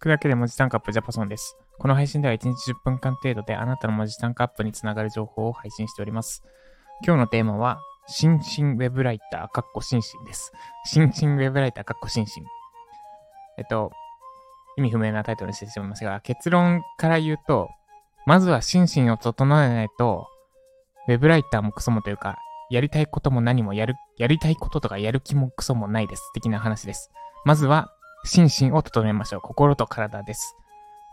聞くだけで文字タンクアップジャパソンです。この配信では1日10分間程度であなたの文字タンクアップにつながる情報を配信しております。今日のテーマは、新進ウェブライター、かっこ新進です。新進ウェブライター、かっこ新進。えっと、意味不明なタイトルにしてしまいますが、結論から言うと、まずは心身を整えないと、ウェブライターもクソもというか、やりたいことも何もやる、やりたいこととかやる気もクソもないです。的な話です。まずは、心身を整えましょう。心と体です。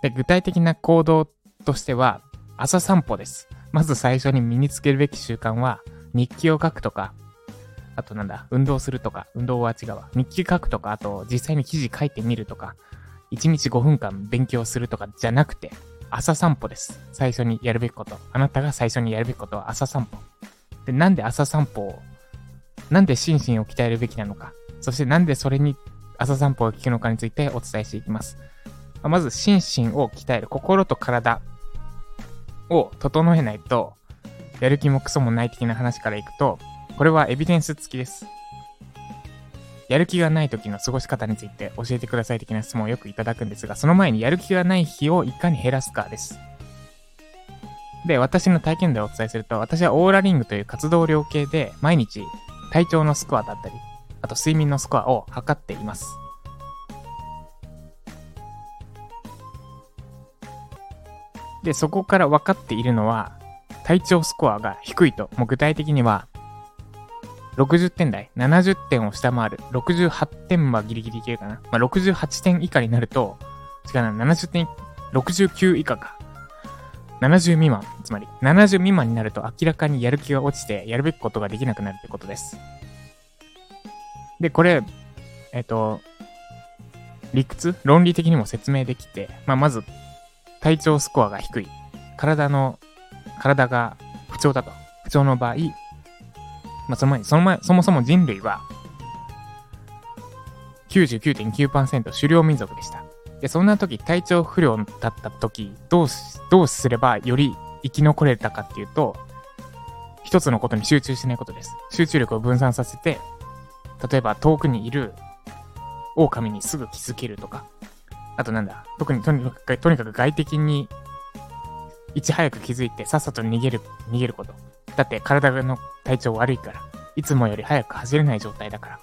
で、具体的な行動としては、朝散歩です。まず最初に身につけるべき習慣は、日記を書くとか、あとなんだ、運動するとか、運動は違うわ。日記書くとか、あと実際に記事書いてみるとか、1日5分間勉強するとかじゃなくて、朝散歩です。最初にやるべきこと。あなたが最初にやるべきことは朝散歩。で、なんで朝散歩を、なんで心身を鍛えるべきなのか、そしてなんでそれに朝散歩を聞くのかについてお伝えしていきます。まず、心身を鍛える、心と体を整えないと、やる気もクソもない的な話からいくと、これはエビデンス付きです。やる気がない時の過ごし方について教えてください的な質問をよくいただくんですが、その前にやる気がない日をいかに減らすかです。で、私の体験でお伝えすると、私はオーラリングという活動量計で毎日体調のスコアだったり、あと睡眠のスコアを測っています。で、そこから分かっているのは、体調スコアが低いと、もう具体的には、60点台、70点を下回る、68点はギリギリいけるかな。まあ、68点以下になると、違うな、70点、69以下か。70未満、つまり70未満になると明らかにやる気が落ちてやるべきことができなくなるってことです。で、これ、えっ、と、理屈？論理的にも説明できて、まあ、まず、体調スコアが低い。体の、体が不調だと。不調の場合、まあ、その前に、その前、そもそも人類は、99.9%狩猟民族でした。で、そんな時、体調不良だった時、どうし、どうすればより生き残れたかっていうと、一つのことに集中しないことです。集中力を分散させて、例えば遠くにいる狼にすぐ気づけるとか、あとなんだ、特にとにかく、とにかく外敵にいち早く気づいてさっさと逃げる、逃げること。だって体の体調悪いから、いつもより早く走れない状態だから。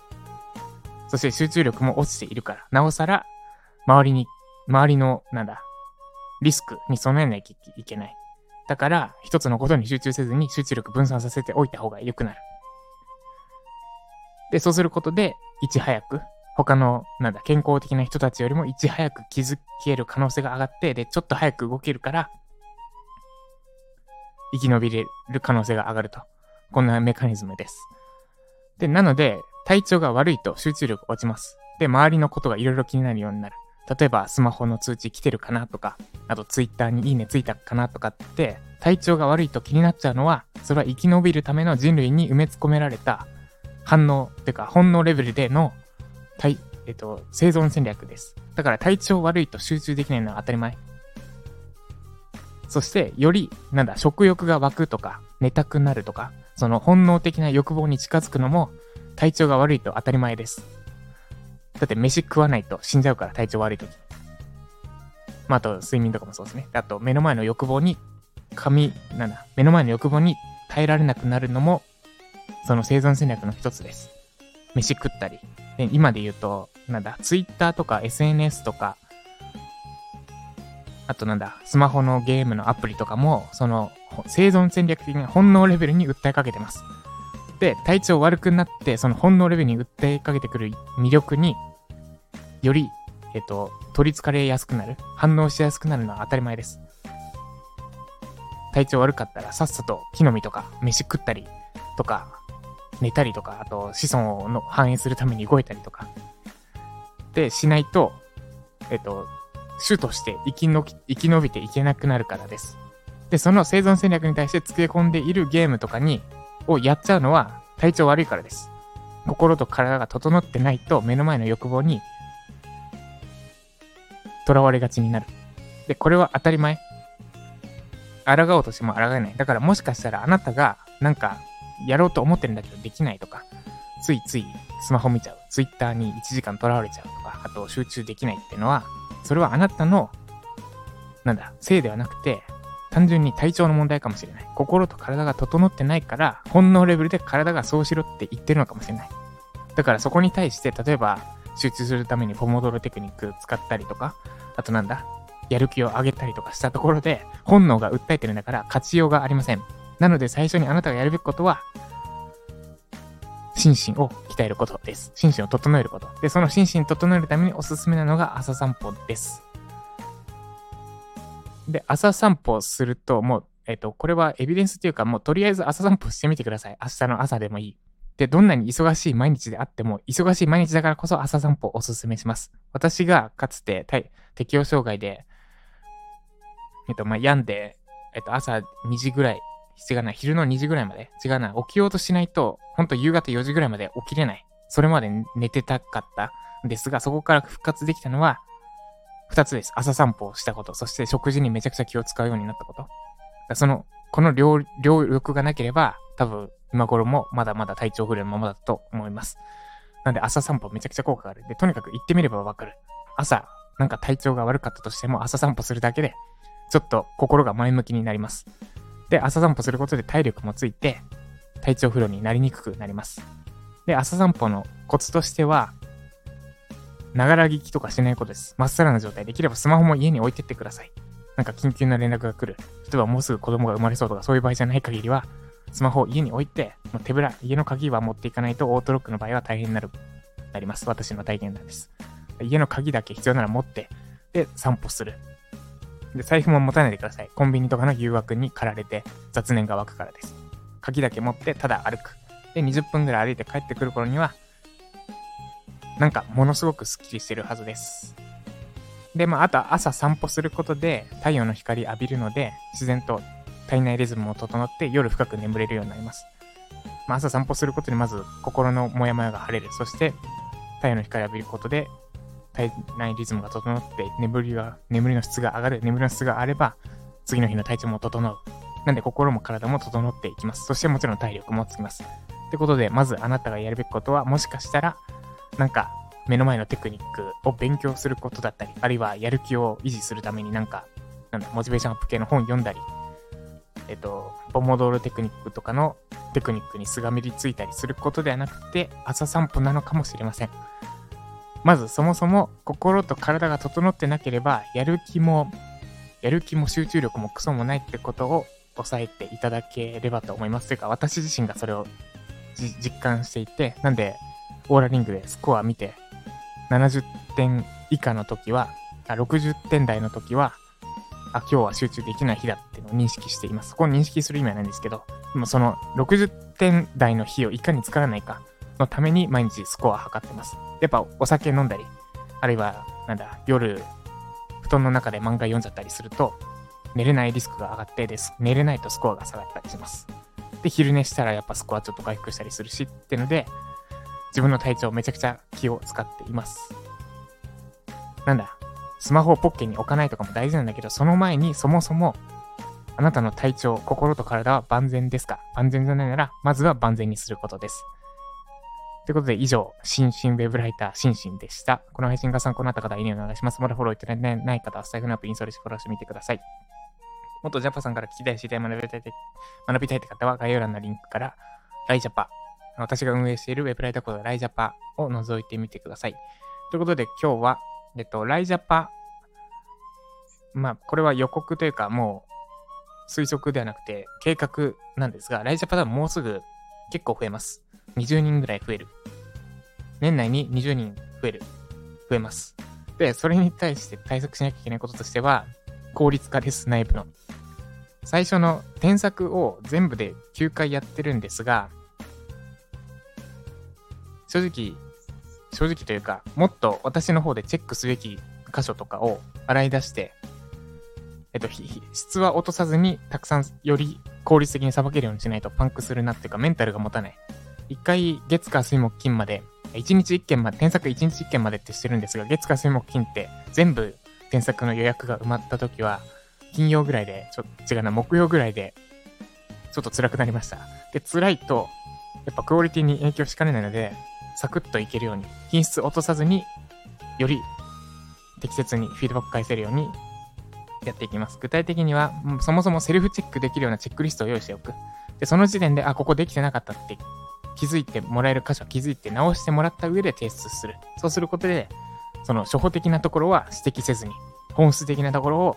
そして集中力も落ちているから、なおさら周りに、周りの、なんだ、リスクに備えなきゃいけない。だから、一つのことに集中せずに集中力分散させておいた方が良くなる。で、そうすることで、いち早く、他の、なんだ、健康的な人たちよりもいち早く気づける可能性が上がって、で、ちょっと早く動けるから、生き延びれる可能性が上がると。こんなメカニズムです。で、なので、体調が悪いと集中力落ちます。で、周りのことがいろいろ気になるようになる。例えばスマホの通知来てるかなとか、あとツイッターにいいねついたかなとかって、体調が悪いと気になっちゃうのは、それは生き延びるための人類に埋め込められた反応っ、ていうか本能レベルでの、体、えっと、生存戦略です。だから体調悪いと集中できないのは当たり前。そして、より、なんだ、食欲が湧くとか、寝たくなるとか、その本能的な欲望に近づくのも、体調が悪いと当たり前です。だって飯食わないと死んじゃうから、体調悪い時。まあ、あと、睡眠とかもそうですね。あと、目の前の欲望に、髪、なんだ、目の前の欲望に耐えられなくなるのも、その生存戦略の一つです。飯食ったり。で今で言うと、なんだ、Twitter とか SNS とか、あとなんだ、スマホのゲームのアプリとかも、その、生存戦略的な本能レベルに訴えかけてます。で、体調悪くなって、その本能レベルに訴えかけてくる魅力に、より、えっと、取り憑かれやすくなる、反応しやすくなるのは当たり前です。体調悪かったら、さっさと木の実とか、飯食ったりとか、寝たりとか、あと子孫の繁栄するために動いたりとか、で、しないと、えっと、種として生きの生き延びていけなくなるからです。で、その生存戦略に対して付け込んでいるゲームとかに、をやっちゃうのは体調悪いからです。心と体が整ってないと目の前の欲望に囚われがちになる。で、これは当たり前。抗おうとしても抗えない。だからもしかしたらあなたがなんかやろうと思ってるんだけどできないとか、ついついスマホ見ちゃう。ツイッターに1時間囚われちゃうとか、あと集中できないっていうのはそれはあなたの、なんだ、せいではなくて、単純に体調の問題かもしれない。心と体が整ってないから、本能レベルで体がそうしろって言ってるのかもしれない。だからそこに対して、例えば、集中するためにポモドロテクニック使ったりとか、あとなんだ、やる気を上げたりとかしたところで、本能が訴えてるんだから勝ちようがありません。なので最初にあなたがやるべきことは、心身を鍛えることです。心身を整えること。で、その心身を整えるためにおすすめなのが朝散歩です。で、朝散歩すると、もう、えっ、と、これはエビデンスというか、もうとりあえず朝散歩してみてください。明日の朝でもいい。で、どんなに忙しい毎日であっても、忙しい毎日だからこそ朝散歩をおすすめします。私がかつて適応障害で、えっと、まあ、病んで、えっと、朝2時ぐらい、違うな、昼の2時ぐらいまで、違うな、起きようとしないと、ほんと夕方4時ぐらいまで起きれない。それまで寝てたかったんですが、そこから復活できたのは、2つです。朝散歩をしたこと、そして食事にめちゃくちゃ気を使うようになったこと。その、この両、両力がなければ、多分、今頃もまだまだ体調不良のままだと思います。なんで朝散歩めちゃくちゃ効果がある。で、とにかく行ってみればわかる。朝、なんか体調が悪かったとしても朝散歩するだけで、ちょっと心が前向きになります。で、朝散歩することで体力もついて、体調不良になりにくくなります。で、朝散歩のコツとしては、ながら聞きとかしないことです。まっさらな状態。できればスマホも家に置いてってください。なんか緊急な連絡が来る。例えばもうすぐ子供が生まれそうとかそういう場合じゃない限りは、スマホを家に置いて、もう手ぶら、家の鍵は持っていかないとオートロックの場合は大変になる、なります。私の体験談です。家の鍵だけ必要なら持って、で、散歩する。で、財布も持たないでください。コンビニとかの誘惑に駆られて雑念が湧くからです。鍵だけ持ってただ歩く。で、20分ぐらい歩いて帰ってくる頃には、なんかものすごくスッキリしてるはずです。で、まあ、あとは朝散歩することで太陽の光浴びるので、自然と体内リズムも整って夜深く眠れるようになります。まあ、朝散歩することでまず心のモヤモヤが晴れる。そして太陽の光浴びることで体内リズムが整って眠りが、眠りの質が上がる。眠りの質があれば次の日の体調も整う。なんで心も体も整っていきます。そしてもちろん体力もつきます。ってことで、まずあなたがやるべきことは、もしかしたら、なんか、目の前のテクニックを勉強することだったり、あるいはやる気を維持するためになんか、なんだ、モチベーションアップ系の本読んだり、えっと、ポモドールテクニックとかのテクニックにすがみりついたりすることではなくて、朝散歩なのかもしれません。まずそもそも心と体が整ってなければ、やる気も、やる気も集中力もクソもないってことを抑えていただければと思います。というか、私自身がそれを実感していて、なんで、オーラリングでスコア見て、70点以下の時は、あ60点台の時は、あ、今日は集中できない日だっていうのを認識しています。そこを認識する意味はないんですけど、でもその60点台の日をいかに作らないかのために毎日スコア測ってます。やっぱお酒飲んだり、あるいは、なんだ、夜、布団の中で漫画読んじゃったりすると、寝れないリスクが上がってです。寝れないとスコアが下がったりします。で、昼寝したらやっぱスコアちょっと回復したりするしっていうので、自分の体調めちゃくちゃ気を使っています。なんだ、スマホをポッケに置かないとかも大事なんだけど、その前にそもそも、あなたの体調、心と体は万全ですか？万全じゃないなら、まずは万全にすることです。ということで、以上、新進ウェブライター、シンシンでした。この配信が参考になった方、いいねお願いします。まだフォローいただいてない方は、スタイフのアップインストールしてフォローしてみてください。もっとジャパさんから聞きたい、知りたい、学びたい、学びたいって方は、概要欄のリンクから、ライジャパ、私が運営しているウェブライターコード、ライジャパを覗いてみてください。ということで、今日は、えっと、ライジャパまあ、これは予告というか、もう推測ではなくて計画なんですが、ライジャパではもうすぐ結構増えます。20人ぐらい増える。年内に20人増える。増えます。で、それに対して対策しなきゃいけないこととしては、効率化です、内部の。最初の添削を全部で9回やってるんですが、正直、正直というか、もっと私の方でチェックすべき箇所とかを洗い出して、えっと、質は落とさずに、たくさんより効率的にさばけるようにしないとパンクするなっていうか、メンタルが持たない。一回、月火水木金まで、一日一件まで、添削一日一件までってしてるんですが、月火水木金って全部添削の予約が埋まった時は、金曜ぐらいで、ちょっと違うな、木曜ぐらいで、ちょっと辛くなりました。で、辛いと、やっぱクオリティに影響しかねないので、サクッといけるように、品質落とさずに、より適切にフィードバック返せるようにやっていきます。具体的には、そもそもセルフチェックできるようなチェックリストを用意しておく。で、その時点で、あ、ここできてなかったって気づいてもらえる箇所は気づいて直してもらった上で提出する。そうすることで、その初歩的なところは指摘せずに、本質的なところを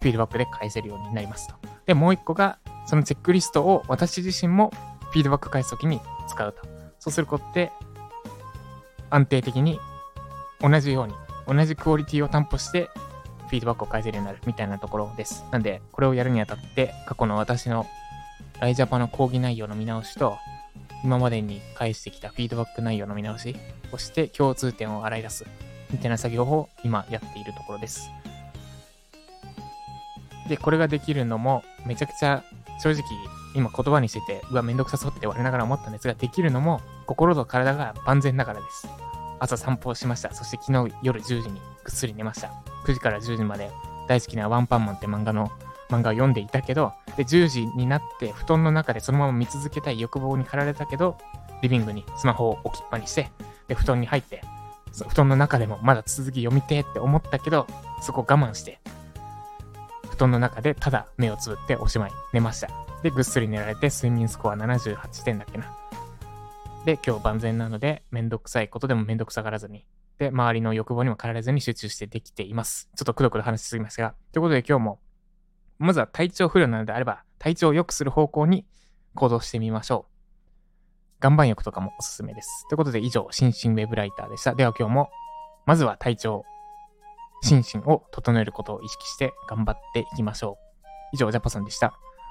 フィードバックで返せるようになりますと。で、もう一個が、そのチェックリストを私自身もフィードバック返すときに使うと。そうすることで、安定的に同じように、同じクオリティを担保して、フィードバックを返せるようになるみたいなところです。なんで、これをやるにあたって、過去の私のライジャパの講義内容の見直しと、今までに返してきたフィードバック内容の見直しをして共通点を洗い出すみたいな作業を今やっているところです。で、これができるのもめちゃくちゃ正直今言葉にしてて、うわ、めんどくさそうって我ながら思ったんですが、できるのも心と体が万全だからです。朝散歩をしました。そして昨日夜10時にぐっすり寝ました。9時から10時まで大好きなワンパンマンって漫画の漫画を読んでいたけど、で、10時になって布団の中でそのまま見続けたい欲望に駆られたけど、リビングにスマホを置きっぱにして、で、布団に入って、布団の中でもまだ続き読みてって思ったけど、そこ我慢して、布団の中でただ目をつぶっておしまい、寝ました。で、ぐっすり寝られて睡眠スコア78点だっけな。で、今日万全なので、めんどくさいことでもめんどくさがらずに、で、周りの欲望にも駆られずに集中してできています。ちょっとくどくど話しすぎましたが、ということで今日もまずは体調不良なのであれば、体調を良くする方向に行動してみましょう。岩盤浴とかもおすすめです。ということで以上、心身ウェブライターでした。では今日も、まずは体調、心身を整えることを意識して頑張っていきましょう。以上、ジャパさんでした。